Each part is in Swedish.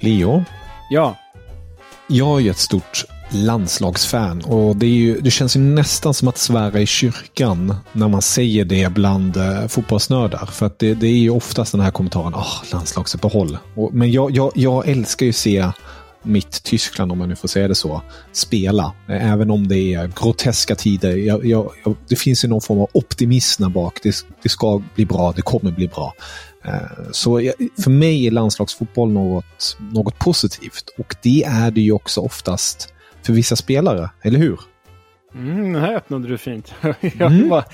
Leo, Ja, jag är ju ett stort landslagsfan och det, är ju, det känns ju nästan som att svära i kyrkan när man säger det bland eh, fotbollsnördar. För att det, det är ju oftast den här kommentaren, ah, landslagsuppehåll. Och, men jag, jag, jag älskar ju att se mitt Tyskland, om man nu får säga det så, spela. Även om det är groteska tider. Jag, jag, jag, det finns ju någon form av optimism där bak. Det, det ska bli bra, det kommer bli bra. Eh, Så för mig är landslagsfotboll något, något positivt. Och det är det ju också oftast för vissa spelare, eller hur? mm, det här öppnade du fint. jag vill bara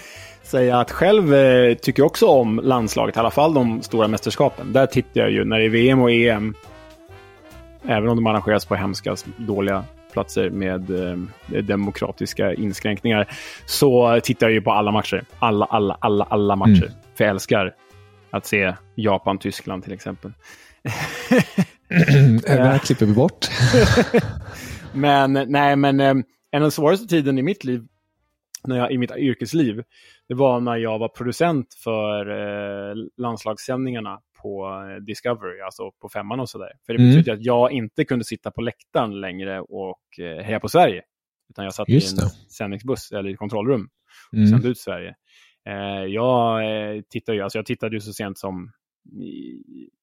säga att själv eh, tycker jag också om landslaget, i alla fall de stora mästerskapen. Där tittar jag ju när det är VM och EM, även om de arrangeras på hemska, dåliga platser med eh, demokratiska inskränkningar, så tittar jag ju på alla matcher. Alla, alla, alla, alla matcher. För jag älskar att se Japan-Tyskland till exempel. Mm, Det här klipper vi bort. Men nej, men eh, en av de svåraste tiden i mitt liv, när jag, i mitt yrkesliv, det var när jag var producent för eh, landslagssändningarna på Discovery, alltså på femman och sådär. För det Mm. betyder att jag inte kunde sitta på läktaren längre och eh, heja på Sverige. Utan jag satt i en sändningsbuss eller i kontrollrum och Mm. sände ut Sverige. Eh, jag, eh, tittar ju, alltså jag tittade ju så sent som i,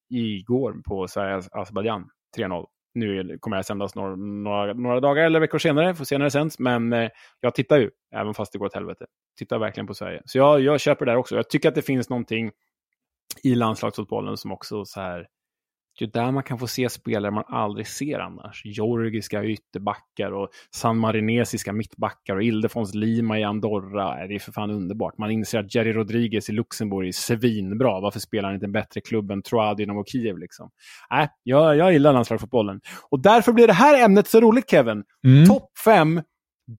igår på Sverige-Azerbajdzjan 3-0 nu kommer det sändas några, några, några dagar eller veckor senare, får se när det sänds. Men eh, jag tittar ju, även fast det går åt helvete. Tittar verkligen på Sverige. Så jag, jag köper där också. Jag tycker att det finns någonting i landslagsfotbollen som också så här... Det är där man kan få se spelare man aldrig ser annars. Georgiska ytterbackar och sanmarinesiska mittbackar och Ildefons Lima i Andorra. Det är för fan underbart. Man inser att Jerry Rodriguez i Luxemburg är svinbra. Varför spelar han inte en bättre klubb än Troyes Dynamo Kiev? Liksom? Nej, jag, jag gillar landslagsfotbollen. Och därför blir det här ämnet så roligt, Kevin. Mm. Topp fem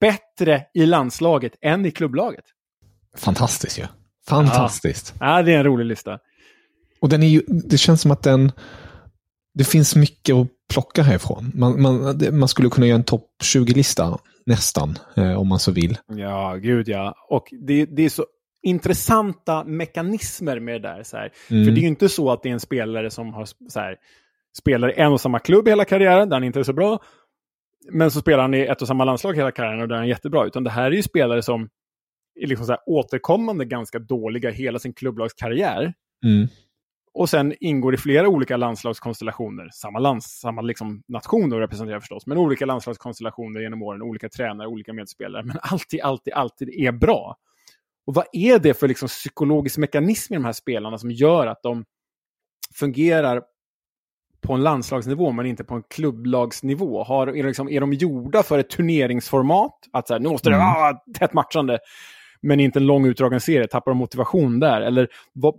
bättre i landslaget än i klubblaget. Fantastiskt ju. Fantastiskt. Ja, det är en rolig lista. Och den är ju, det känns som att den... Det finns mycket att plocka härifrån. Man, man, man skulle kunna göra en topp 20-lista nästan, eh, om man så vill. Ja, gud ja. Och det, det är så intressanta mekanismer med det där. Så här. Mm. För det är ju inte så att det är en spelare som har så här, spelar i en och samma klubb hela karriären, där han inte är så bra. Men så spelar han i ett och samma landslag hela karriären och där är han jättebra. Utan det här är ju spelare som är liksom så här återkommande ganska dåliga hela sin klubblagskarriär. Mm. Och sen ingår i flera olika landslagskonstellationer. Samma, lands, samma liksom nation då representerar förstås, men olika landslagskonstellationer genom åren. Olika tränare, olika medspelare. Men alltid, alltid, alltid är bra. Och vad är det för liksom psykologisk mekanism i de här spelarna som gör att de fungerar på en landslagsnivå men inte på en klubblagsnivå? Har, är, liksom, är de gjorda för ett turneringsformat? Att så här, nu måste det vara tätt matchande men inte en lång utdragen serie. Tappar de motivation där? Eller vad,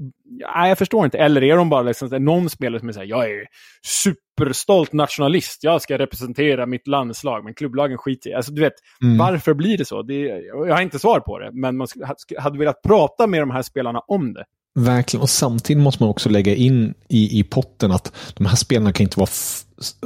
nej, jag förstår inte. Eller är de bara liksom, någon spelare som är jag är superstolt nationalist, jag ska representera mitt landslag, men klubblagen skiter i. Alltså, du vet, Mm. varför blir det så? Det, jag har inte svar på det, men man hade velat prata med de här spelarna om det. Verkligen, och samtidigt måste man också lägga in i, i potten att de här spelarna kan inte vara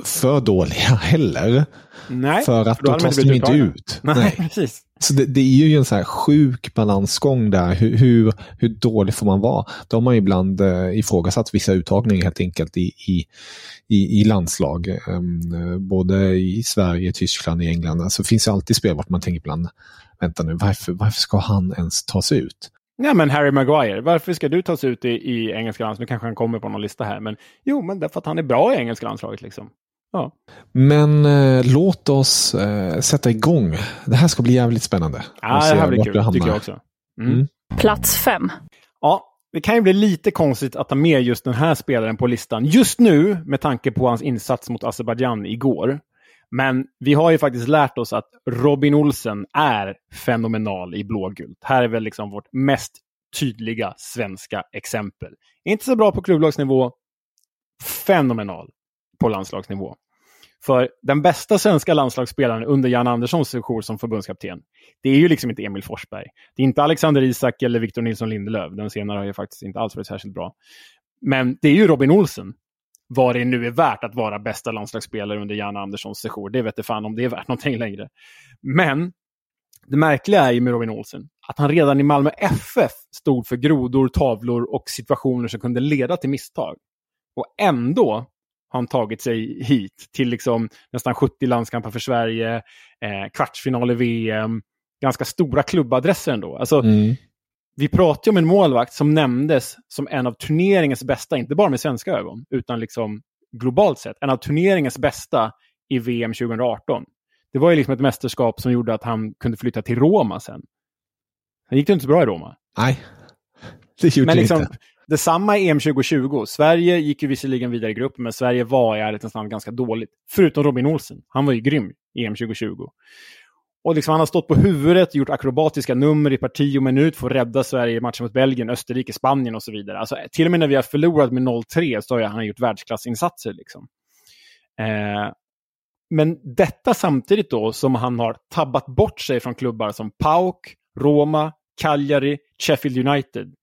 för dåliga heller. Nej, för att då tas de inte ut. Nej, Nej. precis. Så det, det, är ju en så här sjuk balansgång där. Hur, hur, hur dålig får man vara? Då har man ibland eh, ifrågasatt vissa uttagningar helt enkelt i, i, i, i landslag. Um, både i Sverige, Tyskland, i England. Alltså finns det alltid spel vart man tänker ibland, vänta nu, varför, varför ska han ens tas ut? Ja, men Harry Maguire, varför ska du tas ut i, i engelska landslaget? Nu kanske han kommer på någon lista här, men jo, men därför att han är bra i engelska landslaget. Liksom. Ja. Men eh, låt oss eh, sätta igång. Det här ska bli jävligt spännande. Ja, det här blir kul, tycker jag också. Mm. Mm. Plats fem. Ja, det kan ju bli lite konstigt att ta med just den här spelaren på listan just nu med tanke på hans insats mot Azerbajdzjan igår. Men vi har ju faktiskt lärt oss att Robin Olsen är fenomenal i blågult. Här är väl liksom vårt mest tydliga svenska exempel. Inte så bra på klubblagsnivå, fenomenal på landslagsnivå. För den bästa svenska landslagsspelaren under Jan Anderssons sejour som förbundskapten, det är ju liksom inte Emil Forsberg. Det är inte Alexander Isak eller Victor Nilsson Lindelöf. Den senare har ju faktiskt inte alls varit särskilt bra. Men det är ju Robin Olsen. Vad det nu är värt att vara bästa landslagsspelare under Jan Anderssons sejour, det vet jag fan om det är värt någonting längre. Men det märkliga är ju med Robin Olsen att han redan i Malmö FF stod för grodor, tavlor och situationer som kunde leda till misstag. Och ändå har han tagit sig hit till liksom nästan 70 landskamper för Sverige, eh, kvartsfinal i VM, ganska stora klubbadresser ändå. Alltså, mm. Vi pratar ju om en målvakt som nämndes som en av turneringens bästa, inte bara med svenska ögon, utan liksom globalt sett, en av turneringens bästa i VM 2018. Det var ju liksom ett mästerskap som gjorde att han kunde flytta till Roma sen. Sen gick det inte så bra i Roma. Nej, det gjorde Men liksom, inte. Detsamma i EM 2020. Sverige gick ju visserligen vidare i gruppen, men Sverige var i ärlighetens namn ganska dåligt. Förutom Robin Olsen. Han var ju grym i EM 2020. Och liksom han har stått på huvudet, gjort akrobatiska nummer i parti och minut för att rädda Sverige i matchen mot Belgien, Österrike, Spanien och så vidare. Alltså, till och med när vi har förlorat med 0-3 så har han gjort världsklassinsatser. Liksom. Eh, men detta samtidigt då som han har tabbat bort sig från klubbar som PAOK, Roma, Cagliari, Sheffield United.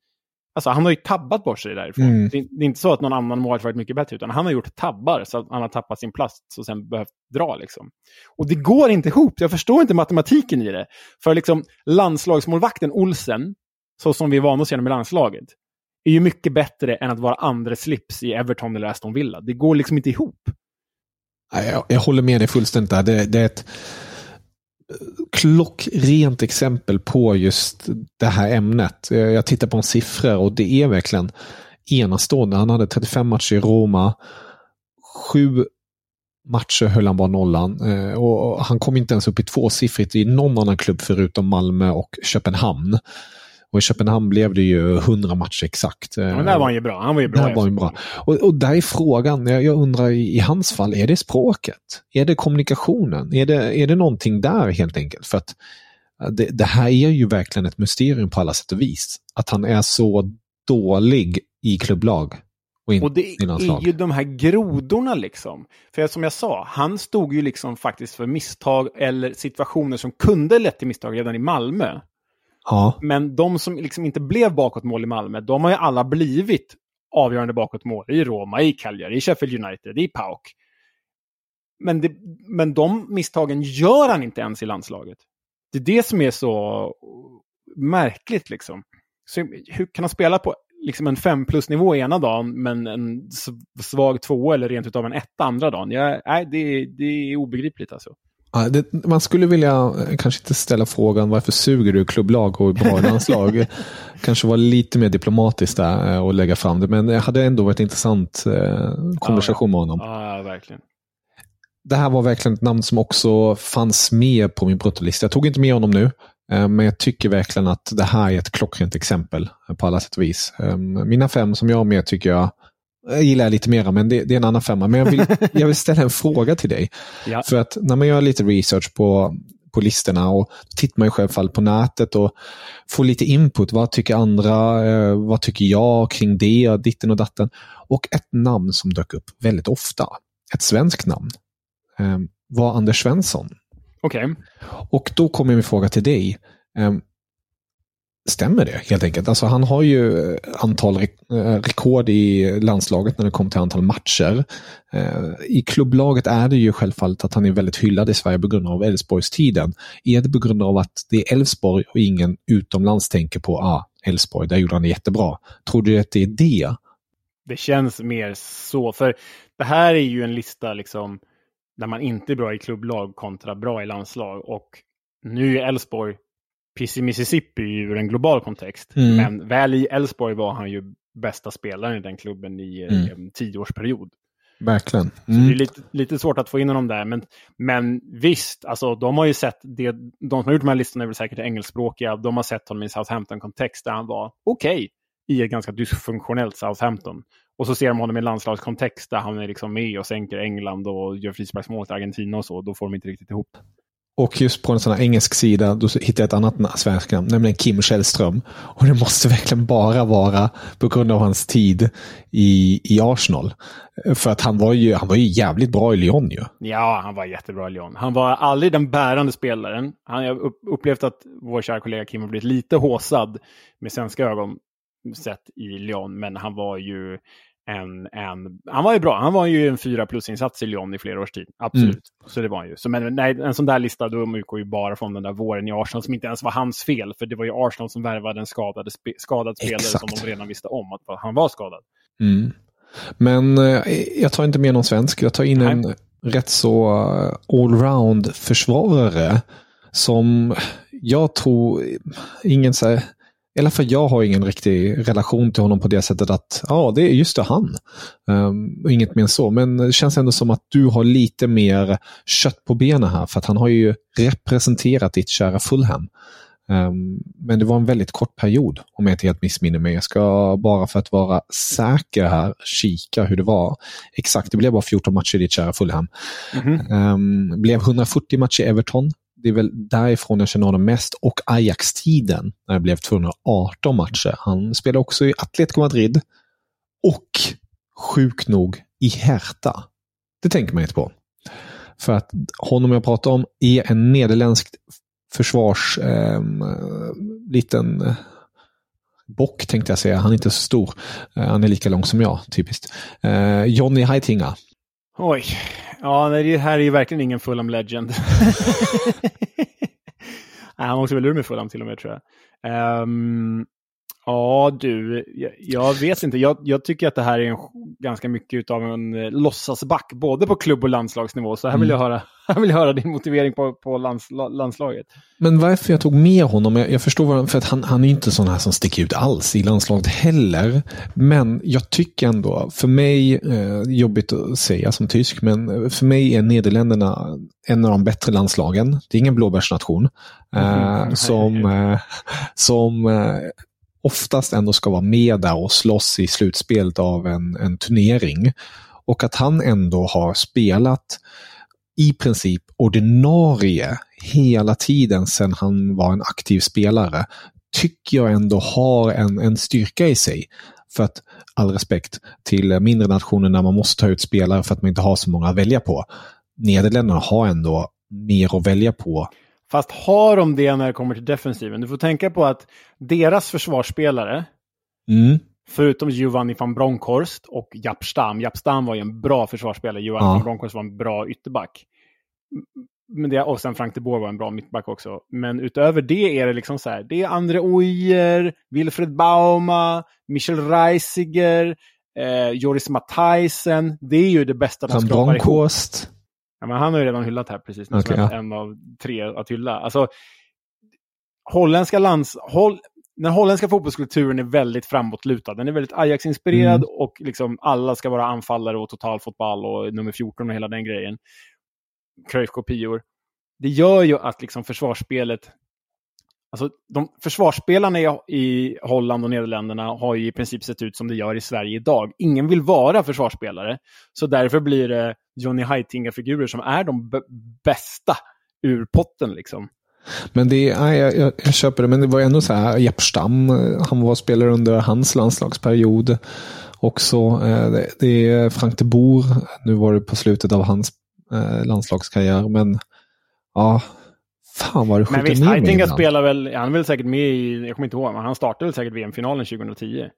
Alltså han har ju tabbat bort sig därifrån. Mm. Det, är inte så att någon annan målvakt varit mycket bättre, utan han har gjort tabbar så att han har tappat sin plats och sen behövt dra. Liksom. Och det går inte ihop. Jag förstår inte matematiken i det. För liksom landslagsmålvakten Olsen, så som vi är vana att se med landslaget, är ju mycket bättre än att vara andra slips i Everton eller Aston Villa. Det går liksom inte ihop. Jag, jag håller med dig fullständigt där. Det, det är ett klockrent exempel på just det här ämnet. Jag tittar på en siffror och det är verkligen enastående. Han hade 35 matcher i Roma. Sju matcher höll han bara nollan. Eh, och han kom inte ens upp i tvåsiffrigt i någon annan klubb förutom Malmö och Köpenhamn. Och i Köpenhamn blev det ju 100 matcher exakt. Ja, men där var han ju bra. Han var ju bra. Där var han bra. Och, och där är frågan, jag, jag undrar i, i, hans fall, är det språket? Är det kommunikationen? Är det, är det någonting där helt enkelt? För att det, det här är ju verkligen ett mysterium på alla sätt och vis. Att han är så dålig i klubblag. Och, och det är ju de här grodorna liksom. För som jag sa, han stod ju liksom faktiskt för misstag eller situationer som kunde lett till misstag redan i Malmö. Ja. Men de som liksom inte blev bakåtmål i Malmö, de har ju alla blivit avgörande bakåtmål i Roma, i Cagliari, i Sheffield United, i PAOK. Men, det, men de misstagen gör han inte ens i landslaget. Det är det som är så märkligt liksom. Så hur kan han spela på liksom en 5 plus-nivå ena dagen, men en svag två eller rent utav en etta andra dagen? Jag, nej, det, det är obegripligt alltså. Ja, det, man skulle vilja, eh, kanske inte ställa frågan varför suger du klubblag och bra landslag? kanske vara lite mer diplomatiskt där och lägga fram det. Men det hade ändå varit intressant eh, konversation med honom. Ja, verkligen. Det här var verkligen ett namn som också fanns med på min bruttolista. Jag tog inte med honom nu, eh, men jag tycker verkligen att det här är ett klockrent exempel på alla sätt och vis. Eh, mina fem som jag har med tycker jag jag gillar lite mera, men det, det, är en annan femma. Men jag vill, jag vill ställa en fråga till dig. Ja. För att när man gör lite research på, på listorna och tittar man ju självfallet på nätet och får lite input. Vad tycker andra? Eh, vad tycker jag kring det? Ditten och datten. Och ett namn som dök upp väldigt ofta, ett svenskt namn, eh, var Anders Svensson. Okej. Okay. Och då kommer min fråga till dig. Eh, stämmer det helt enkelt. Alltså han har ju eh, antal re eh, rekord i landslaget när det kommer till antal matcher. Eh, I klubblaget är det ju självfallet att han är väldigt hyllad i Sverige på grund av Elfsborgstiden. Är det på grund av att det är Elfsborg och ingen utomlands tänker på ah, Elfsborg, där gjorde han det jättebra. Tror du att det är det? Det känns mer så, för det här är ju en lista liksom där man inte är bra i klubblag kontra bra i landslag. Och nu är Elfsborg piss i Mississippi ur en global kontext. Mm. Men väl i Elfsborg var han ju bästa spelaren i den klubben i mm. en tioårsperiod. Verkligen. Mm. Så det är mm. lite, lite svårt att få in honom där. Men, men visst, alltså, de har ju sett, det, de som har gjort de här listorna är väl säkert engelskspråkiga, de har sett honom i Southampton-kontext där han var okej okay, i ett ganska dysfunktionellt Southampton. Och så ser de honom i landslagskontext där han är liksom med och sänker England och gör frisparksmål till Argentina och så. Då får de inte riktigt ihop. Och just på en sån här engelsk sida, då hittar jag ett annat svenskt namn, nämligen Kim Källström. Och det måste verkligen bara vara på grund av hans tid i, i Arsenal. För att han var, ju, han var ju jävligt bra i Lyon ju. Ja, han var jättebra i Lyon. Han var aldrig den bärande spelaren. Han har upplevt att vår kära kollega Kim har blivit lite håsad med svenska ögon sett i Lyon, men han var ju en, en, han var ju bra, han var ju en fyra plus-insats i Lyon i flera års tid. Absolut. Mm. Så det var han ju. Så, men nej, en sån där lista, då utgår ju bara från den där våren i Arsenal som inte ens var hans fel. För det var ju Arsenal som värvade en skadad, spe, skadad spelare som de redan visste om att han var skadad. Mm. Men eh, jag tar inte med någon svensk. Jag tar in nej. en rätt så eh, allround försvarare som jag tror, ingen så i alla fall jag har ingen riktig relation till honom på det sättet att ja, det är just det han. Um, inget mer än så, men det känns ändå som att du har lite mer kött på benen här för att han har ju representerat ditt kära Fulham. Um, men det var en väldigt kort period om jag inte helt missminner mig. Jag ska bara för att vara säker här kika hur det var. Exakt, det blev bara 14 matcher i ditt kära Fulham. Mm -hmm. um, blev 140 matcher i Everton, det är väl därifrån jag känner honom mest. Och Ajax-tiden när det blev 218 matcher. Han spelade också i Atletico Madrid och sjukt nog i Hertha. Det tänker man inte på. För att honom jag pratar om är en nederländsk försvars... Ehm, eh, liten bock tänkte jag säga. Han är inte så stor. Eh, han är lika lång som jag, typiskt. Eh, Johnny Heitinga. Oj, Ja, det här är ju verkligen ingen Fulham Legend. Nej, han åkte väl ur med Fulham till och med tror jag. Um, Ja, du, jag, jag vet inte. Jag, jag, tycker att det här är en, ganska mycket av en eh, låtsasback, både på klubb och landslagsnivå. Så här vill jag mm. höra, här vill jag höra din motivering på, på lands, landslaget. Men varför jag tog med honom, jag, jag förstår, vad, för att han, han är inte sån här som sticker ut alls i landslaget heller. Men jag tycker ändå, för mig, eh, jobbigt att säga som tysk, men för mig är Nederländerna en av de bättre landslagen. Det är ingen blåbärsnation. Eh, mm. som, eh, som eh, oftast ändå ska vara med där och slåss i slutspelet av en, en turnering. Och att han ändå har spelat i princip ordinarie hela tiden sedan han var en aktiv spelare tycker jag ändå har en, en styrka i sig. För att, all respekt till mindre nationer när man måste ta ut spelare för att man inte har så många att välja på. Nederländerna har ändå mer att välja på Fast har de det när det kommer till defensiven? Du får tänka på att deras försvarsspelare, mm. förutom Giovanni van Bronckhorst och Japp Stam, Japp Stam var ju en bra försvarsspelare, Giovanni ja. van Bronckhorst var en bra ytterback. Men det, och sen Frank de Boer var en bra mittback också. Men utöver det är det liksom så här, det är André Oier, Wilfred Bauma, Michel Reisiger, eh, Joris Matthijsen. Det är ju det bästa de skrapar ihop. Ja, men han har ju redan hyllat här precis nu okay, som ja. en av tre att hylla. Alltså, holländska lands... Holl, den holländska fotbollskulturen är väldigt framåtlutad. Den är väldigt Ajax-inspirerad mm. och liksom alla ska vara anfallare och totalfotboll och nummer 14 och hela den grejen. Cruyff-kopior. Det gör ju att liksom försvarsspelet Alltså, de försvarsspelarna i, i Holland och Nederländerna har ju i princip sett ut som det gör i Sverige idag. Ingen vill vara försvarsspelare, så därför blir det Johnny Heitinga-figurer som är de bästa ur potten. Liksom. Men det är, jag, jag, jag, köper det, men det var ändå så här, Jepp Stam, eh, han var spelare under hans landslagsperiod också. Eh, det, det är Frank de Boer, nu var det på slutet av hans eh, landslagskarriär, men ja, Fan vad du Men skjuter visst, ner Heitinga spelar väl, han är väl säkert med i, jag kommer inte ihåg, men han startade väl säkert VM-finalen 2010.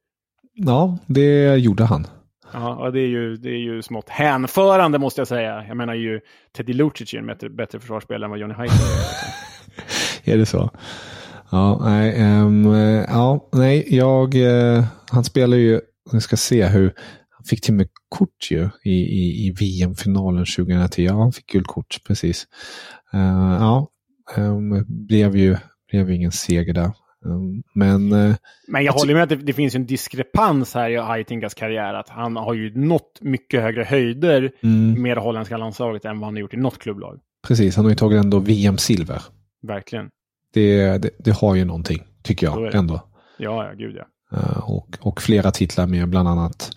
Ja, det gjorde han. Ja, det är, ju, det är ju smått hänförande måste jag säga. Jag menar ju, Teddy Lucic är en bättre, bättre försvarsspelare än vad Johnny Heitinga är. Är det så? Ja, nej, eh, ja, nej jag, eh, han spelar ju, jag ska se hur, han fick till och med kort ju i, i, i VM-finalen 2010. Ja, han fick guldkort, precis. Eh, ja, um, blev ju blev ju ingen seger där. Ehm, men eh, Men jag håller med att det, det finns en diskrepans här i Heitingas karriär. Att han har ju nått mycket högre höjder mm, med det holländska landslaget än vad han har gjort i något klubblag. precis, han har ju tagit ändå VM-silver. Verkligen. Det, det, det har ju någonting, tycker jag ändå. Ja, ja, gud ja. Eh, och, och flera titlar med bland annat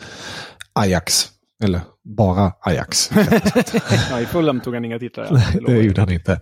Ajax. Eller bara Ajax. ja I Fulham tog han inga titlar. ja. Det gjorde han inte.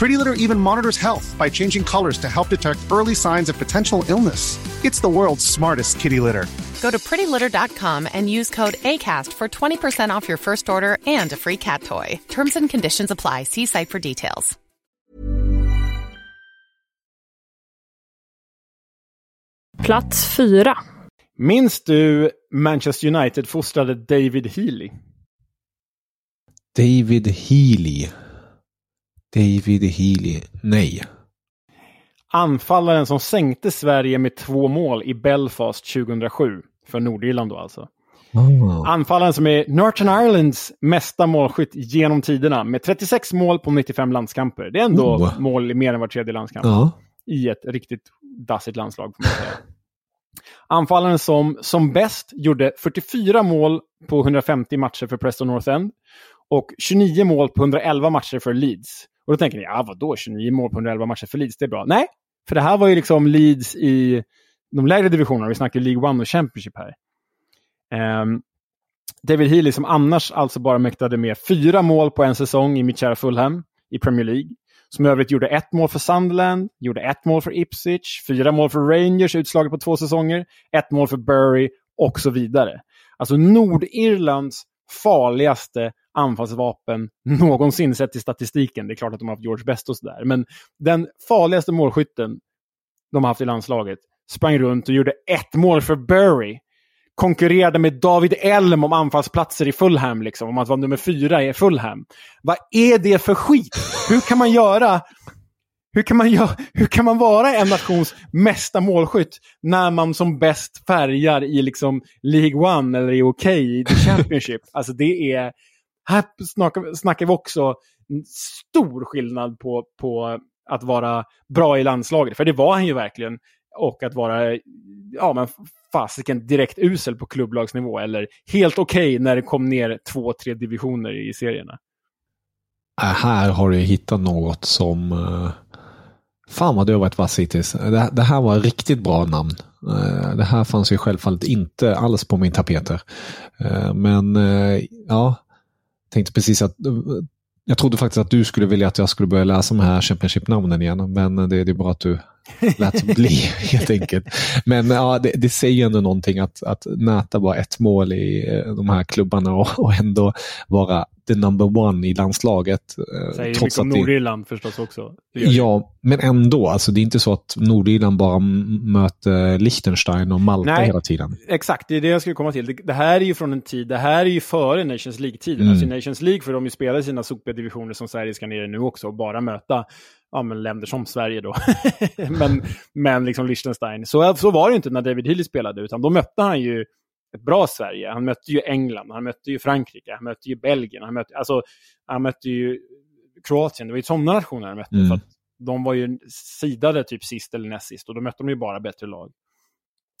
Pretty Litter even monitors health by changing colors to help detect early signs of potential illness. It's the world's smartest kitty litter. Go to prettylitter.com and use code ACAST for 20% off your first order and a free cat toy. Terms and conditions apply. See site for details. Plats fyra. Minns du Manchester United-fostrade David Healy? David Healy. David Healy. Nej. Anfallaren som sänkte Sverige med två mål i Belfast 2007. För Nordirland då alltså. Ah. Anfallaren som är Northern Irelands mesta målskytt genom tiderna med 36 mål på 95 landskamper. Det är ändå Oh. mål i mer än var tredje landskamp. Ja. i ett riktigt dassigt landslag. Anfallaren som som bäst gjorde 44 mål på 150 matcher för Preston North End och 29 mål på 111 matcher för Leeds. Och då tänker ni, ja vadå 29 mål på 111 matcher för Leeds, det är bra. Nej, för det här var ju liksom Leeds i de lägre divisionerna, vi snackar League One och Championship här. Um, David Healy som annars alltså bara mäktade med fyra mål på en säsong i mitt kära Fulham i Premier League. Som i övrigt gjorde ett mål för Sunderland, gjorde ett mål för Ipswich, fyra mål för Rangers utslaget på två säsonger, ett mål för Bury och så vidare. Alltså Nordirlands farligaste anfallsvapen någonsin sett i statistiken. Det är klart att de har haft George Best och sådär. Men den farligaste målskytten de har haft i landslaget sprang runt och gjorde ett mål för Bury. Konkurrerade med David Elm om anfallsplatser i Fulham, liksom, om att vara nummer fyra i Fulham. Vad är det för skit? Hur kan man göra hur kan, man göra, hur kan man vara en nations mesta målskytt när man som bäst färgar i liksom League One eller i OK i The Championship? alltså det är... Här snackar, snackar vi också stor skillnad på, på att vara bra i landslaget. För det var han ju verkligen. Och att vara, ja men fasiken direkt usel på klubblagsnivå. Eller helt okej när det kom ner två, tre divisioner i serierna. Äh, här har du hittat något som... Äh, fan vad du har varit vass hittills. Det, det här var ett riktigt bra namn. Äh, det här fanns ju självfallet inte alls på min tapeter. Men ja, tänkte precis att Jag trodde faktiskt att du skulle vilja att jag skulle börja läsa de här Championship-namnen igen, men det, det är bra att du lät bli helt enkelt. Men ja, det, det säger ändå någonting att, att näta bara ett mål i eh, de här klubbarna och, och ändå vara the number one i landslaget. eh, Säger trots mycket om Nordirland förstås också. Ja, men ändå. Alltså, det är inte så att Nordirland bara möter Liechtenstein och Malta Nej, hela tiden. Exakt, det är det jag skulle komma till. Det, det, här är ju från en tid, det här är ju före Nations League-tiden. Mm. Alltså Nations League får de ju spela i sina sopdivisioner som Sverige ska ner i nu också och bara möta ja, men länder som Sverige då. men men liksom Liechtenstein. Så, så var det inte när David Healy spelade, utan då mötte han ju ett bra Sverige. Han mötte ju England, han mötte ju Frankrike, han mötte ju Belgien, han mötte, alltså, han mötte ju Kroatien. Det var ju sådana nationer han mötte. Mm. För de var ju sidade typ sist eller näst sist och då mötte de ju bara bättre lag.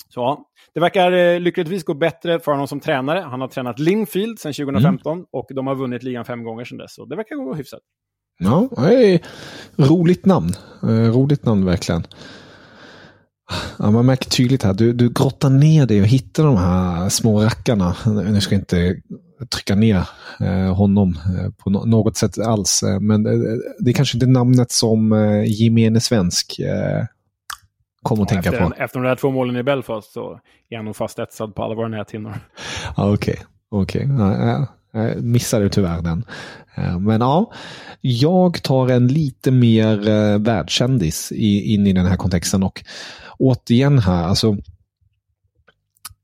Så ja, det verkar eh, lyckligtvis gå bättre för honom som tränare. Han har tränat Linfield sedan 2015 mm. och de har vunnit ligan fem gånger sedan dess. Så det verkar gå hyfsat. Ja, roligt namn. Eh, roligt namn verkligen. Ja, man märker tydligt här, du, du grottar ner dig och hittar de här små rackarna. Nu ska jag inte trycka ner eh, honom eh, på något sätt alls, men det, är kanske inte namnet som gemene svensk kommer att tänka efter, på. Efter de där två målen i Belfast så är han nog fast etsad på alla våra näthinnor. Ja, Okej, okay. okay. Ja, jag missade tyvärr den. Eh, men ja, jag tar en lite mer eh, världskändis in i den här kontexten och återigen här, alltså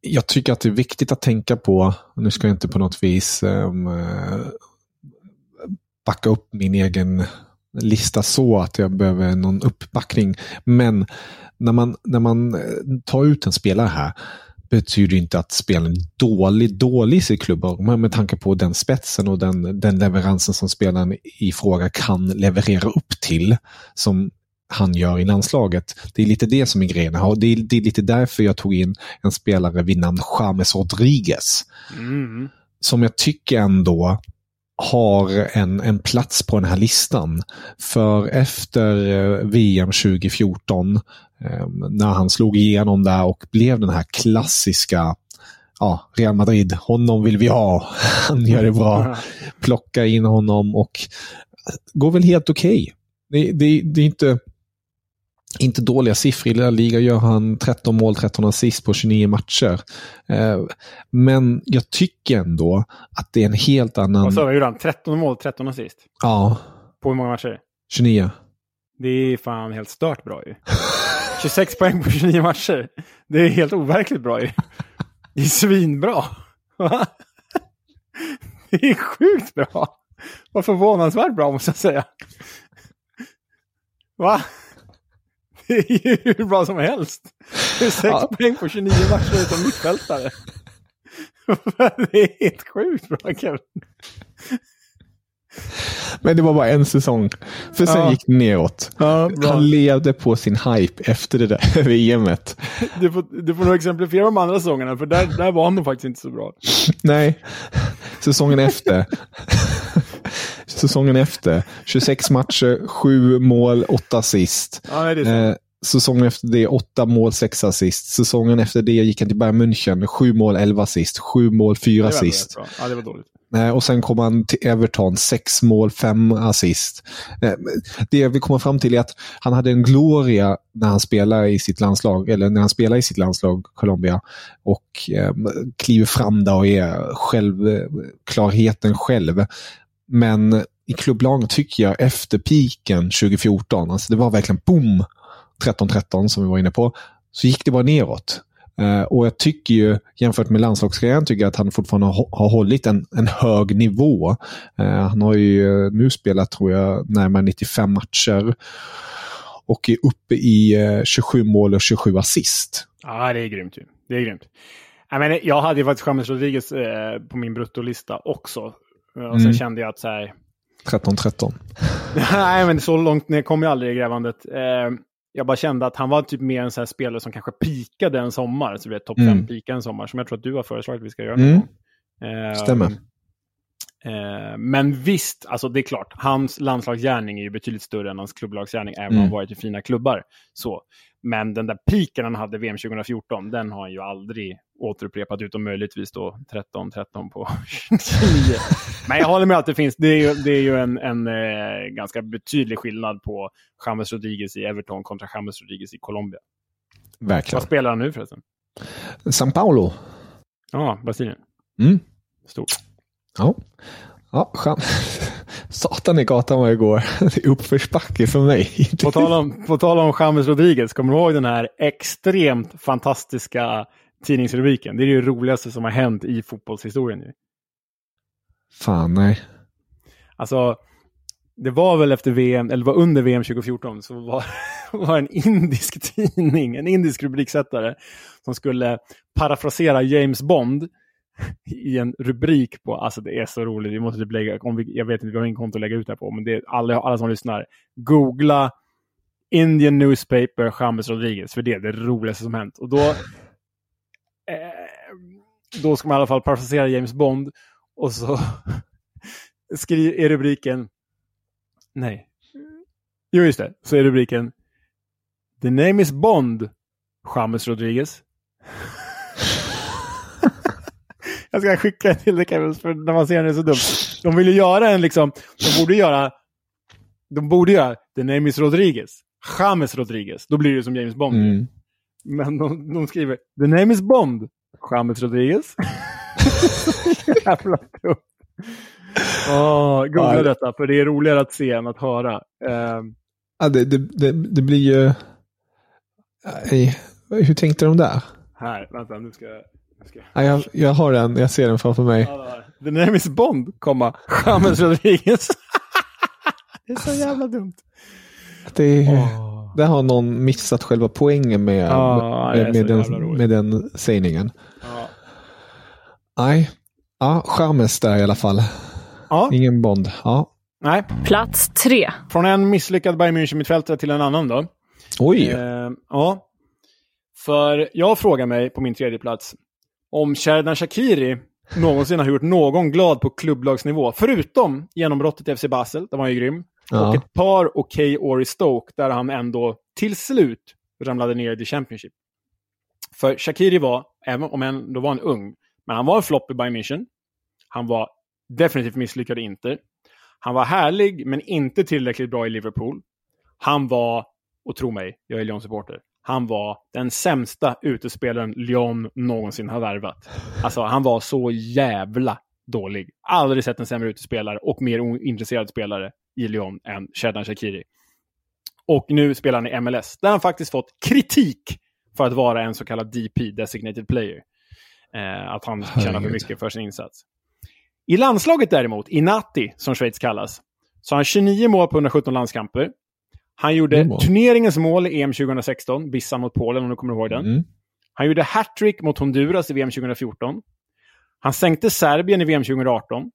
jag tycker att det är viktigt att tänka på, nu ska jag inte på något vis um, backa upp min egen lista så att jag behöver någon uppbackning. Men när man, när man tar ut en spelare här betyder inte att spelaren är dålig, dålig i klubb, men med tanke på den spetsen och den, den leveransen som spelaren i fråga kan leverera upp till, som han gör i landslaget. Det är lite det som är grejen. Det är, det är lite därför jag tog in en spelare vid namn James Rodriguez. Mm. Som jag tycker ändå har en, en plats på den här listan. För efter eh, VM 2014, eh, när han slog igenom där och blev den här klassiska ja, Real Madrid, honom vill vi ha. Han gör det bra. Plocka in honom och går väl helt okej. Okay. Det, det, det, är inte inte dåliga siffror. I La Liga gör han 13 mål, 13 assist på 29 matcher. Eh, men jag tycker ändå att det är en helt annan... Vad sa du? han? 13 mål, 13 assist? Ja. På hur många matcher? 29. Det är fan helt stört bra ju. 26 poäng på 29 matcher. Det är helt overkligt bra ju. Det är svinbra. Det är sjukt bra. Vad förvånansvärt bra måste jag säga. Va? Det är ju hur bra som helst. Det är sex ja. poäng på 29 matcher utan mittfältare. det är helt sjukt bra Kevin. Men det var bara en säsong. För sen ja. gick det neråt. Ja, Han levde på sin hype efter det där VMet. Du får, du får nog exemplifiera de andra säsongerna, för där, där var han nog faktiskt inte så bra. Nej, säsongen efter. säsongen efter. 26 matcher, 7 mål, 8 assist. Ja, det är så. Säsongen efter det 8 mål, 6 assist. Säsongen efter det gick han till Bayern München, 7 mål, 11 assist. 7 mål, 4 assist. Ja, det var dåligt. Och sen kom han till Everton, 6 mål, 5 assist. Det jag vill komma fram till är att han hade en gloria när han spelade i sitt landslag, eller när han spelade i sitt landslag, Colombia, och eh, kliver fram där och är självklarheten själv. Men i klubblaget tycker jag efter piken 2014, alltså det var verkligen boom 13-13 som vi var inne på, så gick det bara neråt. Uh, och jag tycker ju, jämfört med landslagskarriären, tycker jag att han fortfarande har, har hållit en, en hög nivå. Uh, han har ju nu spelat, tror jag, närmare 95 matcher. Och är uppe i eh, uh, 27 mål och 27 assist. Ja, det är grymt ju. Det är grymt. Jag, menar, jag hade ju faktiskt James Rodriguez på min bruttolista också. Och sen mm. kände jag att så här... 13-13. Nej, men så långt ner kom jag aldrig i grävandet. Eh, jag bara kände att han var typ mer en sån spelare som kanske pikade en sommar. Så vet, topp 5 mm. pika en sommar, som jag tror att du har föreslagit att vi ska göra. Mm. Eh, Stämmer. Eh, men visst, alltså det är klart, hans landslagsgärning är ju betydligt större än hans klubblagsgärning, även om han varit i fina klubbar. Så. Men den där piken han hade VM 2014, den har han ju aldrig återupprepat, utom möjligtvis då 13-13 på 29. Men jag håller med att det finns, det är ju, det är ju en, en eh, ganska betydlig skillnad på James Rodriguez i Everton kontra James Rodriguez i Colombia. Verkligen. Vad spelar han nu förresten? São Paulo. Ja, Brasilien. Mm. Stort. Ja. Ja, skön. Satan i gatan var igår. Det är uppförsbacke för mig. På tal om, på tal om James Rodriguez, kommer du ihåg den här extremt fantastiska tidningsrubriken? Det är det roligaste som har hänt i fotbollshistorien. ju. Fan, nej. Alltså, det var väl efter VM, eller var under VM 2014, så var, var en indisk tidning, en indisk rubriksättare, som skulle parafrasera James Bond i en rubrik på, alltså det är så roligt, vi måste typ lägga, om vi, jag vet inte, vi har ingen konto att lägga ut det här på, men det är alla, alla som lyssnar, googla Indian Newspaper James Rodriguez, för det är det roligaste som hänt. Och då, eh, då ska man i alla fall parafrasera James Bond, och så skriv, är rubriken, nej, jo just det, så är rubriken The name is Bond, James Rodriguez. Jag ska skicka till dig Kevin, för när man ser den är så dumt. De vill ju göra en liksom, de borde göra, de borde göra The name is Rodriguez. James Rodriguez. Då blir det som James Bond. Mm. Men de, de skriver The name is Bond. James Rodriguez. Jävla dumt. Åh, googla Ja. detta, för det är roligare att se än att höra. Ehm, Ja, det, det, det, det blir ju... Nej, hur tänkte de där? här, vänta, nu ska jag... Ja, jag, jag har den, jag ser den framför mig. The name is Bond, komma, James Rodriguez. det är så jävla dumt. Det, Åh. Där har någon missat själva poängen med, är med, med, den, med den sägningen. Nej, ja, Chamez där i alla fall. Ja. Ingen Bond. Ja. Nej, Plats tre. från en misslyckad Bayern München-mittfältare till en annan då. Oj, Eh, ja. För jag frågar mig på min tredje plats om Sherdan Shakiri någonsin har gjort någon glad på klubblagsnivå. Förutom genombrottet i FC Basel, där var han ju grym. Ja. Och ett par okej år i Stoke, där han ändå till slut ramlade ner i Championship. För Shakiri var, även om han då var en ung, men han var en flopp i Bayern München. Han var definitivt misslyckad i Inter. Han var härlig, men inte tillräckligt bra i Liverpool. Han var, och tro mig, jag är Lyon-supporter, han var den sämsta utespelaren Lyon någonsin har värvat. Alltså, han var så jävla dålig. Aldrig sett en sämre utespelare och mer ointresserad spelare i Lyon än Shedan Shakiri. Och nu spelar han i MLS, där han faktiskt fått kritik för att vara en så kallad DP, designated player. Eh, att han tjänar för mycket för sin insats. I landslaget däremot, i Nati, som Schweiz kallas, så har han 29 mål på 117 landskamper. Han gjorde turneringens mål i EM 2016, Bissa mot Polen om du kommer ihåg den. Mm. Han gjorde hattrick mot Honduras i VM 2014. Han sänkte Serbien i VM 2018.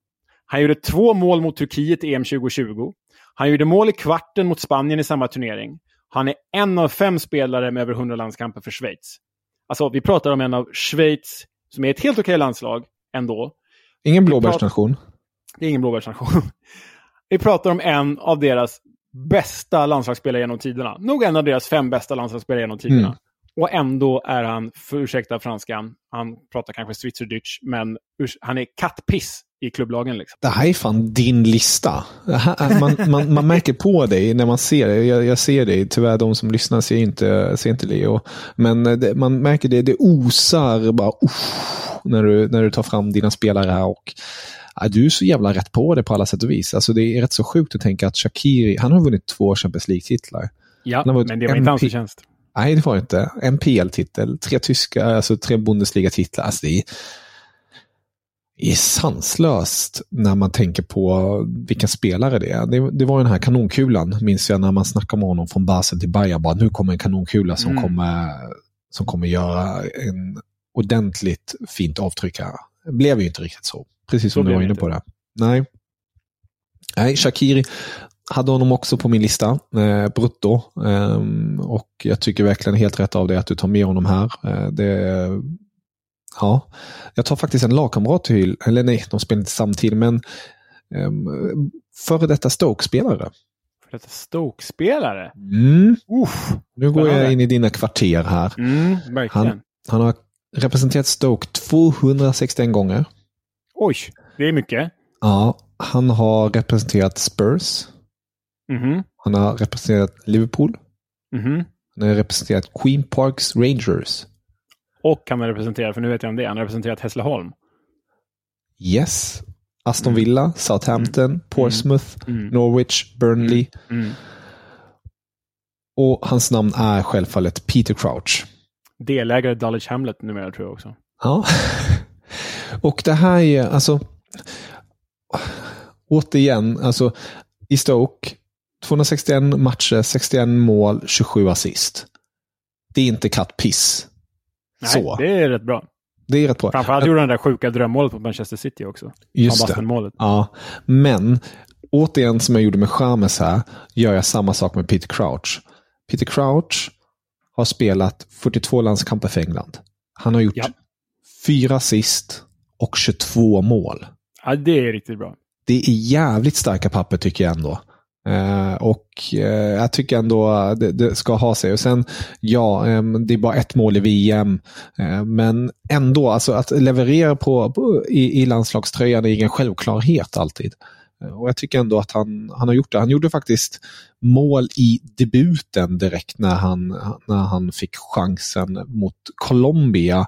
Han gjorde två mål mot Turkiet i EM 2020. Han gjorde mål i kvarten mot Spanien i samma turnering. Han är en av fem spelare med över 100 landskamper för Schweiz. Alltså, vi pratar om en av Schweiz, som är ett helt okej landslag ändå. Ingen blåbärsnation. Det är ingen blåbärsnation. Vi pratar om en av deras bästa landslagsspelare genom tiderna. Nog en av deras fem bästa landslagsspelare genom tiderna. Mm. Och ändå är han, för ursäkta franskan, han pratar kanske Schweizerdeutsch, men han är kattpiss i klubblagen. Liksom. Det här är fan din lista. Här, man, man, man märker på dig när man ser det. Jag, jag ser dig. Tyvärr, de som lyssnar ser inte, ser inte Leo. Men det, man märker det. Det osar bara uff, när, du, när du tar fram dina spelare här. Och, ja, du är så jävla rätt på det på alla sätt och vis. Alltså, det är rätt så sjukt att tänka att Shakiri, han har vunnit två Champions League-titlar. Ja, men det var inte hans förtjänst. Nej, det var inte. En PL-titel, tre tyska, alltså tre Bundesliga-titlar. Alltså det är, det är sanslöst när man tänker på vilka spelare det är. Det, det var den här kanonkulan, minns jag, när man snackade om honom från Basel till Bayern. Bara, nu kommer en kanonkula som, Mm. kommer, som kommer göra en ordentligt fint avtryck här. Det blev ju inte riktigt så. Precis som du var inne på det. Nej. Nej, Shakiri hade honom också på min lista, eh, brutto. Ehm, och jag tycker verkligen helt rätt av det att du tar med honom här. Eh, det, ja. Jag tar faktiskt en lagkamrat till, eller nej, de spelar inte samtidigt, men Um, före detta Stoke-spelare. För detta Stoke-spelare? Mm. Uff, Nu går jag in i dina kvarter här. mm. Han, han har representerat Stoke 261 gånger. Oj, det är mycket. Ja, han har representerat Spurs. Mhm, Han har representerat Liverpool. mhm. Han har representerat Queen Parks Rangers. Och han har representerat, för nu vet jag om det, han har representerat Hässleholm. Yes. Aston Villa, Southampton, Portsmouth, Mm. Norwich, Burnley. Mm. Och hans namn är självfallet Peter Crouch. Delägare i Dulwich Hamlet numera tror jag också. Ja. Och det här är alltså... Återigen, alltså i Stoke, 261 matcher, 61 mål, 27 assist. Det är inte kattpiss. Nej, Så. det är rätt bra. Det är rätt bra. Framförallt gjorde han det där sjuka drömmålet mot Manchester City också. Just det. Basten-målet. Ja, men återigen som jag gjorde med Chamez här, gör jag samma sak med Peter Crouch. Peter Crouch har spelat 42 landskamper för England. Han har gjort Ja. Fyra assist och 22 mål. Ja, det är riktigt bra. Det är jävligt starka papper tycker jag ändå. Eh, och eh, jag tycker ändå det, det ska ha sig. Och sen, ja, ehm, det är bara ett mål i VM. Eh, men ändå, alltså att leverera på, på i, i landslagströjan är ingen självklarhet alltid. Eh, Och jag tycker ändå att han, han har gjort det. Han gjorde faktiskt mål i debuten direkt när han, när han fick chansen mot Colombia.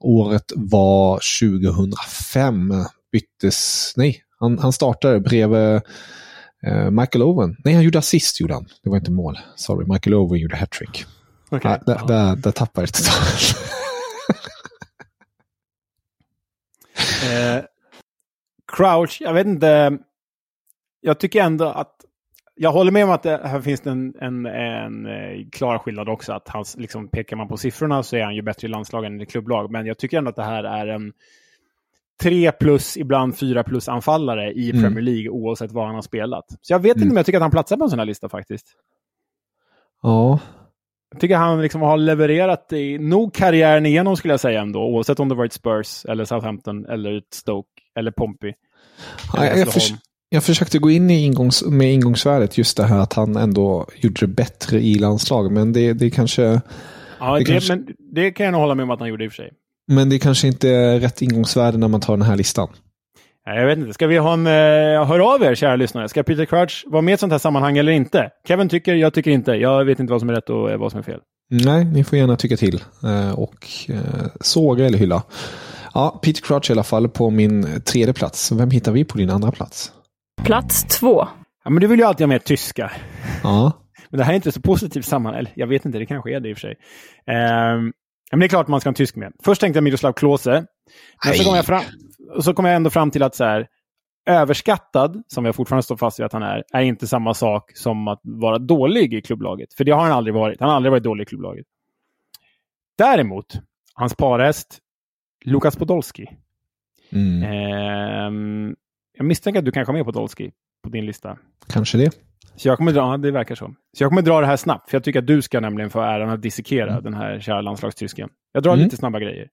Året var 2005. Byttes, nej, han, han startade bredvid eh, Michael Owen. Nej, han gjorde assist gjorde han. Det var inte mål. Sorry, Michael Owen gjorde hattrick. Okej. Ja, där, där, där tappade jag totalt. Eh, Crouch, jag vet inte. Jag tycker ändå att jag håller med om att det, här finns en, en, en eh, klar skillnad också. Att hans, liksom, pekar man på siffrorna så är han ju bättre i landslag än i klubblag. Men jag tycker ändå att det här är en 3 plus, ibland 4 plus anfallare i Mm. Premier League oavsett vad han har spelat. Så jag vet inte Mm. om jag tycker att han platsar på en sån här lista faktiskt. ja, Jag tycker han liksom har levererat i, nog karriären igenom skulle jag säga ändå. Oavsett om det varit Spurs, eller Southampton, eller Stoke, eller Pompey. Ja, jag, jag, förs- jag försökte gå in i ingångs, med ingångsvärdet just det här att han ändå gjorde det bättre i landslag. Men det, det kanske... Ja, Det det, kanske- men det kan jag nog hålla med om att han gjorde i och för sig. Men det kanske inte är rätt ingångsvärde när man tar den här listan. Jag vet inte. Ska vi ha en... Uh, hör av er, kära lyssnare. Ska Peter Crouch vara med i ett sånt här sammanhang eller inte? Kevin tycker, jag tycker inte. Jag vet inte vad som är rätt och eh, vad som är fel. Nej, ni får gärna tycka till. Eh, och eh, såga eller hylla. Ja, Peter Crouch i alla fall på min tredje plats. Vem hittar vi på din andra plats? Plats två. Ja, men du vill ju alltid ha med tyska. Ja, Men det här är inte så positivt sammanhang. Eller jag vet inte, det kanske är det i och för sig. Ja, men det är klart man ska ha en tysk med. Först tänkte jag Miroslav Klose. Men så kom jag, fram, och så kom jag ändå fram till att så här, överskattad, som jag fortfarande står fast vid att han är, är inte samma sak som att vara dålig i klubblaget. För det har han aldrig varit. Han har aldrig varit dålig i klubblaget. Däremot, hans parhäst, Lukas Podolski. mm, Ehm, jag misstänker att du kanske har med Podolski på din lista. kanske det. Så jag kommer dra, det verkar så. Så jag kommer dra det här snabbt, för jag tycker att du ska nämligen få äran att dissekera den här kära landslagstysken. Jag drar Mm. lite snabba grejer.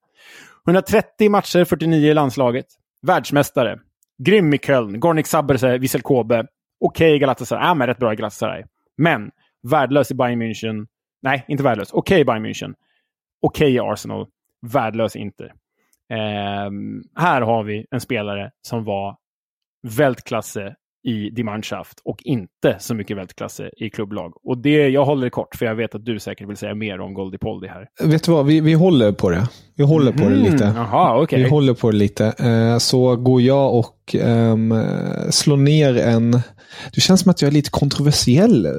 130 matcher, 49 i landslaget. Världsmästare. Grym i Köln. Gornik Sabberse, Vissel Kobe. Okej i Galatasaray. Ja, men rätt bra i Galatasaray. Men värdelös i Bayern München. Nej, inte värdelös. Okej i Bayern München. Okej i Arsenal. Värdelös inte. Ehm, här har vi en spelare som var Weltklasse i Die Mannschaft och inte så mycket Weltklasse i klubblag. Och det, jag håller det kort, för jag vet att du säkert vill säga mer om Goldie Poldi här. Vet du vad, vi, vi håller på det. Vi håller på det lite. Mm, Jaha, okej. Vi håller på det lite. Eh, Så går jag och ehm, slår ner en... Det känns som att jag är lite kontroversiell eh,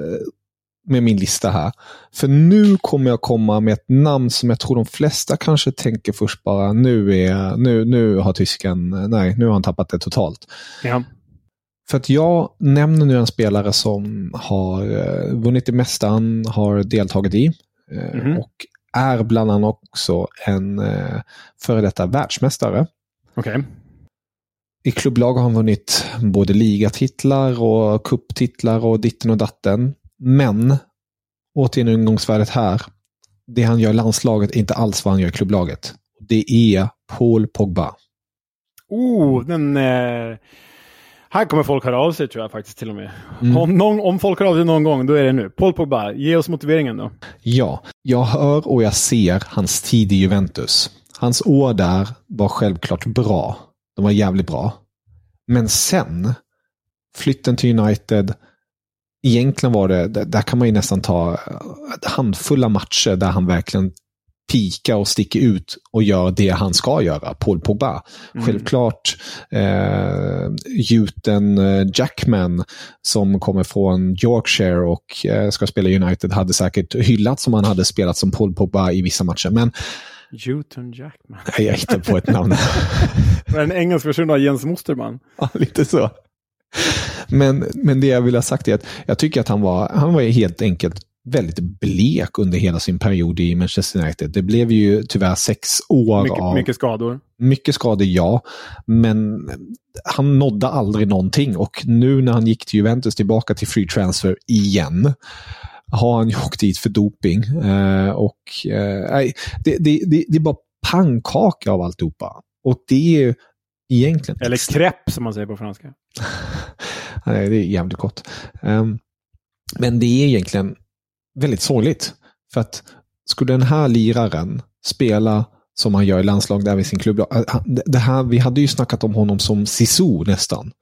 med min lista här. För nu kommer jag komma med ett namn som jag tror de flesta kanske tänker först bara nu är nu, nu har tysken, nej nu har han tappat det totalt. Ja. För att jag nämner nu en spelare som har eh, vunnit det mesta han har deltagit i. Mhm. Och är bland annat också en eh, före detta världsmästare. Okej. I klubblag har han vunnit både ligatitlar och kupptitlar och ditten och datten. Men, återigen ingångsvärdet här, det han gör i landslaget är inte alls vad han gör i klubblaget. Det är Paul Pogba. Oh, den... Eh, Här kommer folk höra av sig tror jag faktiskt till och med. Mm. Om, någon, om folk hör av sig någon gång, då är det nu. Paul Pogba, ge oss motiveringen då. Ja, jag hör och jag ser hans tid i Juventus. Hans år där var självklart bra. De var jävligt bra. Men sen, flytten till United, egentligen var det, där kan man ju nästan ta handfulla matcher där han verkligen pika och sticker ut och gör det han ska göra, Paul Pogba. Mm. Självklart eh, gjuten eh, Jackman som kommer från Yorkshire och eh, ska spela United hade säkert hyllats som han hade spelat som Paul Pogba i vissa matcher. Men Newton Jackman. nej, jag hittar på ett namn. Var en engelsk version av Jens Mosterman? Ja, lite så. Men, men det jag vill ha sagt är att jag tycker att han var, han var helt enkelt väldigt blek under hela sin period i Manchester United. Det blev ju tyvärr sex år Mycket, av... mycket skador. Mycket skador, ja. Men han nådde aldrig någonting. Och nu när han gick till Juventus tillbaka till free transfer igen har han ju åkt dit för doping. Eh, och eh, det, det, det, det är bara pannkaka av alltihopa. Och det är egentligen... Eller crepe som man säger på franska. Nej, det är jävligt gott. Um, men det är egentligen väldigt sorgligt. För att skulle den här liraren spela som han gör i landslag där vid sin klubb. Det här, vi hade ju snackat om honom som Sisu nästan.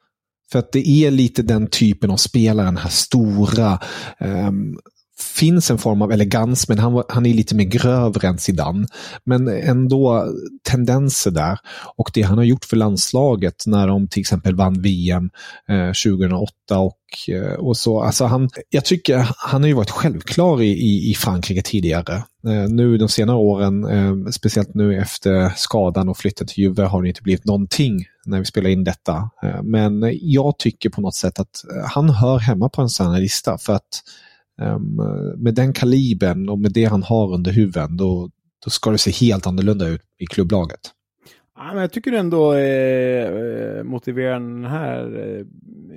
För att det är lite den typen av spelare, den här stora, um, finns en form av elegans, men han, han är lite mer grövre än Zidane. Men ändå tendenser där. Och det han har gjort för landslaget när de till exempel vann VM eh, 2008 och, eh, och så. Alltså han, jag tycker han har ju varit självklar i, i, i Frankrike tidigare. Eh, nu de senare åren, eh, speciellt nu efter skadan och flytten till Juve har det inte blivit någonting när vi spelar in detta. Eh, men jag tycker på något sätt att eh, han hör hemma på en sån här lista för att med den kalibern och med det han har under huven, då, då ska det se helt annorlunda ut i klubblaget. Ja, men jag tycker ändå eh, motiverar den här eh,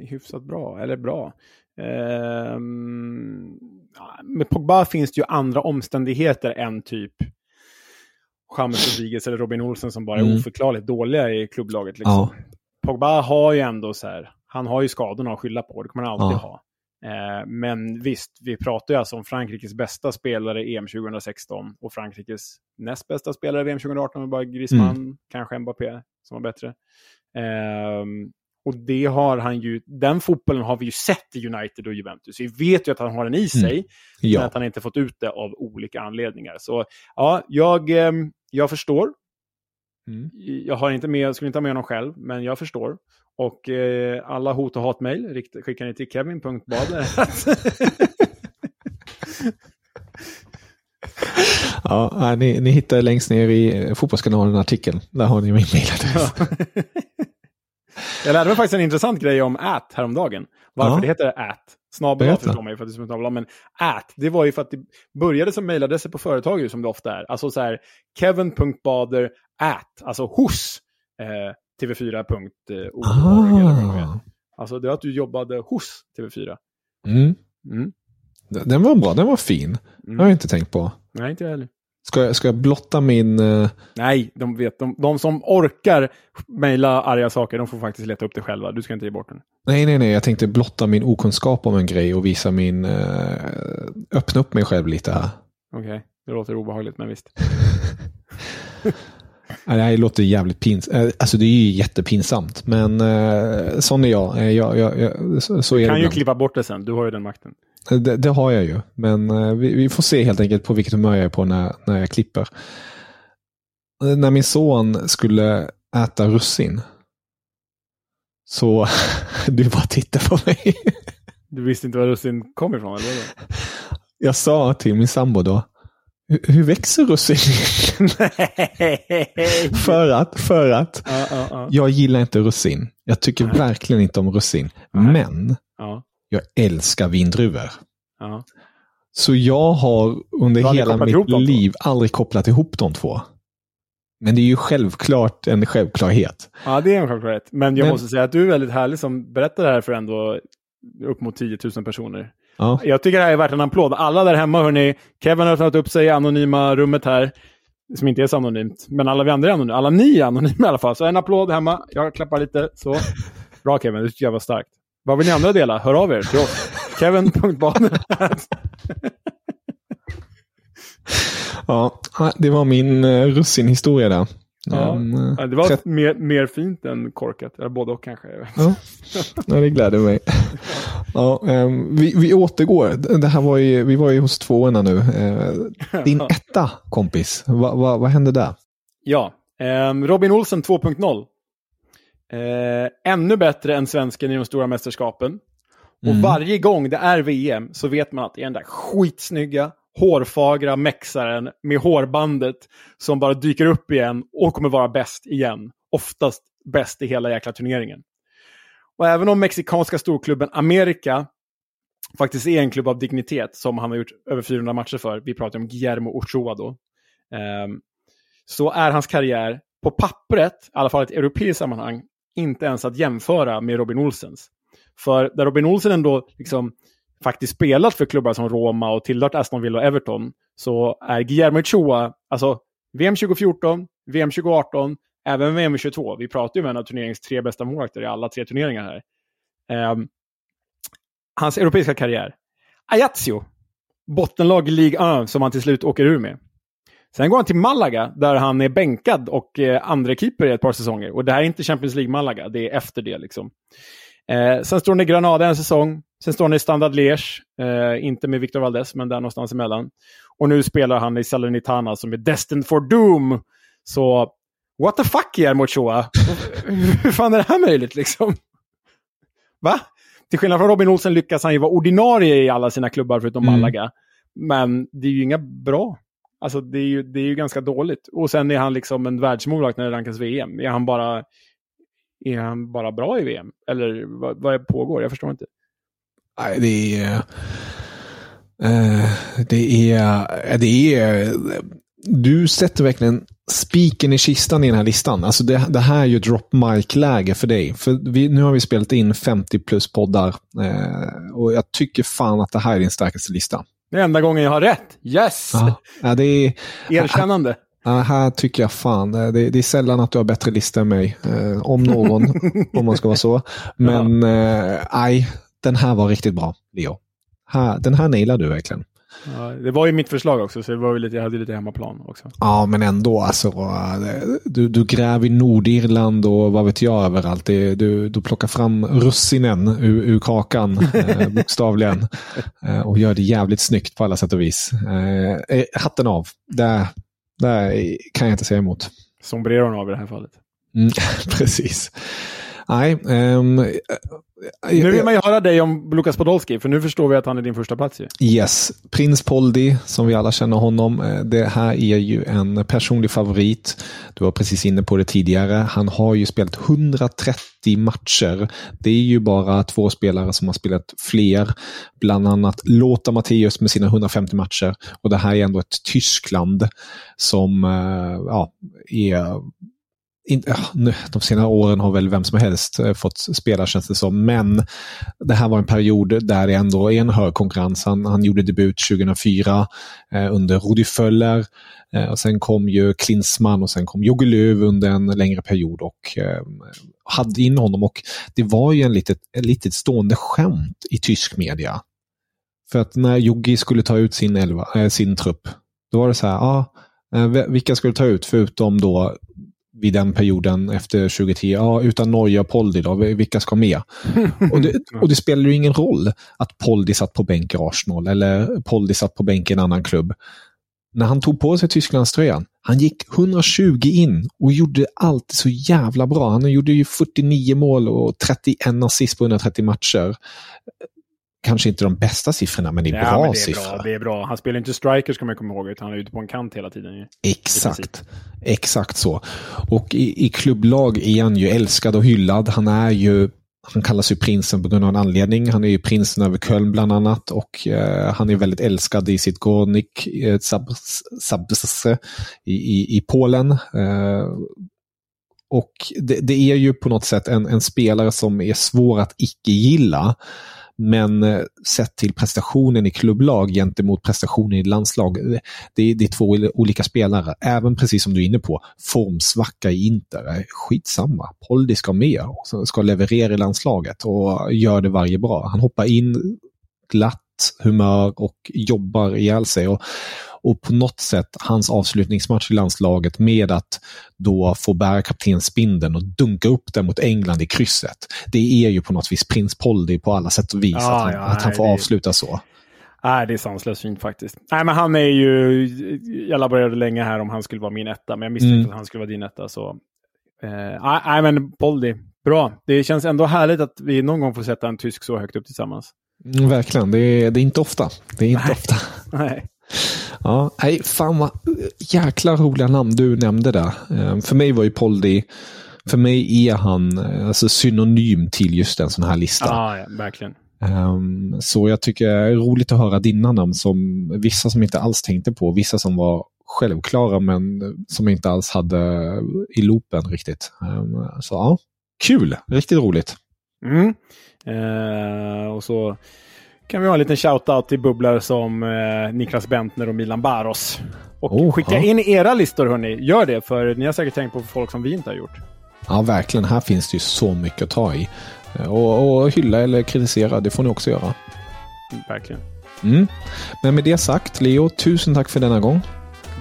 hyfsat bra, eller bra. Eh, med Pogba finns det ju andra omständigheter än typ James Rodriguez eller Robin Olsen som bara är Mm. oförklarligt dåliga i klubblaget. Liksom. Ja. Pogba har ju ändå så här, han har ju skadorna att skylla på, det kommer han alltid Ja. ha. Eh, men visst, vi pratar ju alltså om Frankrikes bästa spelare EM 2016 och Frankrikes näst bästa spelare VM 2018 med bara Griezmann, kanske Mbappé som var bättre. Ehm, och det har han ju, den fotbollen har vi ju sett i United och Juventus. Vi vet ju att han har den i sig, men Ja. att han inte fått ut det av olika anledningar. Så ja, jag, ehm, jag förstår. Mm. Jag har inte med, skulle inte ha med honom själv, men jag förstår. Och eh, alla hot och hatmejl skickar ni till kevin.bader. Ja, ni, ni hittar längst ner i eh, Fotbollskanalen artikeln. Där har ni min mailadress. jag lärde mig faktiskt en intressant grej om at häromdagen. Varför Ja. det heter at. Snabel förstår ju för att det är som snabel men at, det var ju för att det började som mejladresser på företag ju, som det ofta är. Alltså så här, kevin.bader at, alltså hos eh, tv4.org. eller vad det är. Ah. Alltså det är att du jobbade hos TV4. Mm. Mm. Den var bra, den var fin. Det har jag inte tänkt på. Nej, inte jag heller. Ska jag, ska jag blotta min... eh, Nej, de vet. De, de som orkar mejla arga saker, de får faktiskt leta upp det själva. Du ska inte ge bort den. Nej, nej, nej. Jag tänkte blotta min okunskap om en grej och visa min... eh, öppna upp mig själv lite här. Okej, det låter obehagligt, men visst. Det här låter jävligt pinsamt. Alltså det är ju jättepinsamt. Men eh, sån är jag. Eh, jag, jag, jag så, så är Du det kan ju ibland. klippa bort det sen, du har ju den makten. Det, det har jag ju. Men eh, vi, vi får se helt enkelt på vilket humör jag är på när, när jag klipper. Eh, När min son skulle äta russin. Så du bara tittar på mig. Du visste inte var russin kom ifrån, eller? Jag sa till min sambo då. "Hur- Hur växer russin? För att, för att. Ja, ja, ja. Jag gillar inte russin. Jag tycker verkligen inte om russin. Men ja, jag älskar vindruvor. Så jag har under har hela mitt liv aldrig kopplat ihop de två. Men det är ju självklart en självklarhet. ja, det är en självklarhet. Men jag Men- måste säga att du är väldigt härlig som berättar det här för ändå upp mot 10 000 personer. Ja. Jag tycker det här är värt en applåd. Alla där hemma, hörni. Kevin har öppnat upp sig i anonyma rummet här. Som inte är så anonymt. Men alla vi andra är anonyma. Alla ni är anonyma i alla fall. Så en applåd hemma. Jag klappar lite. Så. Bra Kevin, det tycker jag var starkt. Vad vill ni andra dela? Hör av er till oss. Kevin.baner. ja, det var min uh, russinhistoria där. Ja, um, det var tret... mer, mer fint än korkat. Eller både och kanske. Ja. ja, det gläder mig. Ja, um, vi, vi återgår. Det här var ju, vi var ju hos tvåorna nu. Uh, din etta, kompis. Va, va, vad hände där? Ja, um, Robin Olsen 2.0. Uh, ännu bättre än svensken i de stora mästerskapen. Och mm. varje gång det är VM så vet man att det är den där skitsnygga, hårfagra mexaren med hårbandet som bara dyker upp igen och kommer vara bäst igen. Oftast bäst i hela jäkla turneringen. Och även om mexikanska storklubben Amerika faktiskt är en klubb av dignitet som han har gjort över 400 matcher för, vi pratar om Guillermo Ochoa då, ehm, så är hans karriär på pappret, i alla fall i ett europeiskt sammanhang, inte ens att jämföra med Robin Olsens. För där Robin Olsen ändå liksom faktiskt spelat för klubbar som Roma och tillhört Aston Villa och Everton, så är Guillermo Ochoa, alltså VM 2014, VM 2018, även VM 22. Vi pratar ju om en av turneringens tre bästa målvakter i alla tre turneringar här. Um, hans europeiska karriär. Ajaccio, bottenlag i Ligue 1 som han till slut åker ur med. Sen går han till Malaga där han är bänkad och eh, andra keeper i ett par säsonger. Och det här är inte Champions League-Malaga, det är efter det. liksom. Eh, sen står han i Granada en säsong. Sen står han i Standard Liège, eh, inte med Victor Valdes, men där någonstans emellan. Och nu spelar han i Salernitana som är Destined for Doom. Så, what the fuck Guillermo Ochoa? Hur fan är det här möjligt liksom? Va? Till skillnad från Robin Olsen lyckas han ju vara ordinarie i alla sina klubbar förutom mm. Malaga. Men det är ju inga bra. Alltså det är ju, det är ju ganska dåligt. Och sen är han liksom en världsmålvakt när det rankas VM. Är han bara är han bara bra i VM? Eller vad, vad pågår? Jag förstår inte. Nej, det är... Uh, det är... Det är... Du sätter verkligen spiken i kistan i den här listan. Alltså det, det här är ju drop mic-läge för dig. För vi, nu har vi spelat in 50 plus poddar eh, och jag tycker fan att det här är din starkaste lista. Det är enda gången jag har rätt. Yes! Ja, det är, Erkännande. Ja, här tycker jag fan, eh, det, det, är sällan att du har bättre lista än mig. Eh, om någon, om man ska vara så. Men nej, eh, den här var riktigt bra, Leo. Här, den här nailade du verkligen. Ja, det var ju mitt förslag också, så det var lite, jag hade lite hemmaplan också. Ja, men ändå alltså. Du, du gräver i Nordirland och vad vet jag överallt. Det, du, du plockar fram russinen ur, ur kakan, eh, bokstavligen. Eh, och gör det jävligt snyggt på alla sätt och vis. Eh, hatten av. Det, det kan jag inte säga emot. Sombreron av i det här fallet. Mm, precis. Nej, um, nu vill man ju höra dig om Lukas Podolski, för nu förstår vi att han är din första plats. Ju. Yes, Prins Poldi, som vi alla känner honom. Eh, det här är ju en personlig favorit. Du var precis inne på det tidigare. Han har ju spelat 130 matcher. Det är ju bara två spelare som har spelat fler. Bland annat Lothar Matthäus med sina 150 matcher. Och det här är ändå ett Tyskland som eh, ja, är in, de senare åren har väl vem som helst eh, fått spela känns det som. Men det här var en period där det ändå är en hög konkurrens. Han, han gjorde debut 2004 eh, under Rudi Föller. Eh, och sen kom ju Klinsmann och sen kom Jogge Löw under en längre period och eh, hade in honom. Och det var ju en litet, ett litet stående skämt i tysk media. För att när Jogge skulle ta ut sin, elva, äh, sin trupp, då var det så här, ah, vilka skulle ta ut förutom då vid den perioden efter 2010. Ja, utan Norge och Poldi då, vilka ska med? och, det, och det spelar ju ingen roll att Poldi satt på bänk i Arsenal eller Poldi satt på bänk i en annan klubb. När han tog på sig Tysklandströjan, han gick 120 in och gjorde allt så jävla bra. Han gjorde ju 49 mål och 31 assist på 130 matcher kanske inte de bästa siffrorna, men det är ja, bra men det är siffror. Bra, det är bra. Han spelar inte striker ska man komma ihåg, utan han är ute på en kant hela tiden. Exakt. Exakt så. Och i, i klubblag är han ju älskad och hyllad. Han är ju han kallas ju prinsen på grund av en anledning. Han är ju prinsen över Köln bland annat och eh, han är väldigt älskad i sitt Gornik eh, Sabse i, i, i Polen. Eh, och det, det, är ju på något sätt en, en spelare som är svår att icke gilla. Men eh, sett till prestationen i klubblag gentemot prestationen i landslag, det, det, det är två olika spelare. Även precis som du är inne på, formsvacka i Inter, skitsamma. Poldi ska med och ska leverera i landslaget och gör det varje bra. Han hoppar in glatt humör och jobbar ihjäl sig. Och, och på något sätt hans avslutningsmatch i landslaget med att då få bära kaptensbindeln och dunka upp den mot England i krysset. Det är ju på något vis prins Poldi på alla sätt och vis ja, att han, ja, att han får det... avsluta så. Nej, det är sanslöst fint faktiskt. Nej, men han är ju... Jag laborerade länge här om han skulle vara min etta, men jag misstänkte mm. att han skulle vara din etta. Så, eh, nej, men Poldi, bra. Det känns ändå härligt att vi någon gång får sätta en tysk så högt upp tillsammans. Mm, verkligen, det är, det är inte ofta. Det är inte nej. ofta. Nej. Ja, nej, fan vad jäkla roliga namn du nämnde där. Ehm, för mig var ju Poldi, för mig är han eh, alltså, synonym till just en sån här lista. Ja, ja verkligen. Um, så jag tycker det är roligt att höra dina namn som vissa som inte alls tänkte på, vissa som var självklara men som inte alls hade i loopen riktigt. Um, så ja, kul, riktigt roligt. Mm. Uh, och så kan vi ha en liten shout-out till bubblare som eh, Niklas Bentner och Milan Baros. Och oh, skicka ja. in era listor hörni. Gör det, för ni har säkert tänkt på folk som vi inte har gjort. Ja, verkligen. Här finns det ju så mycket att ta i. Eh, och, och hylla eller kritisera, det får ni också göra. Verkligen. Mm. Men med det sagt, Leo, tusen tack för denna gång.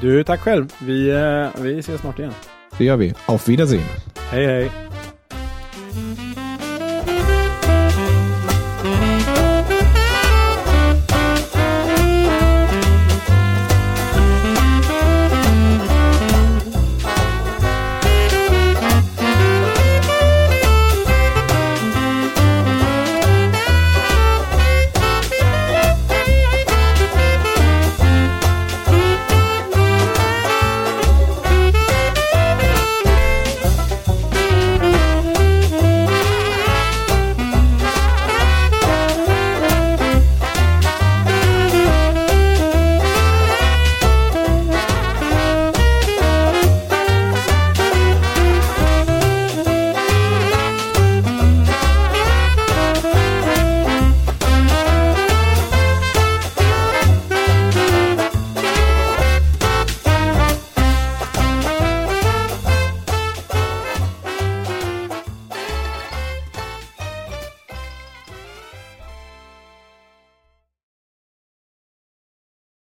Du, tack själv. Vi, eh, vi ses snart igen. Det gör vi. Auf Wiedersehen. Hej, hej.